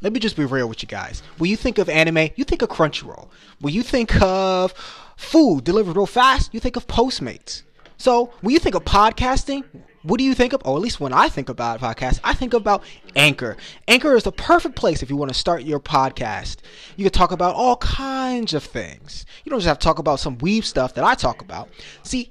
let me just be real with you guys. When you think of anime, you think of Crunchyroll. When you think of food delivered real fast, you think of Postmates. So when you think of podcasting, what do you think of? Or at least when I think about podcast, I think about Anchor. Anchor is the perfect place if you want to start your podcast. You can talk about all kinds of things. You don't just have to talk about some weeb stuff that I talk about. See,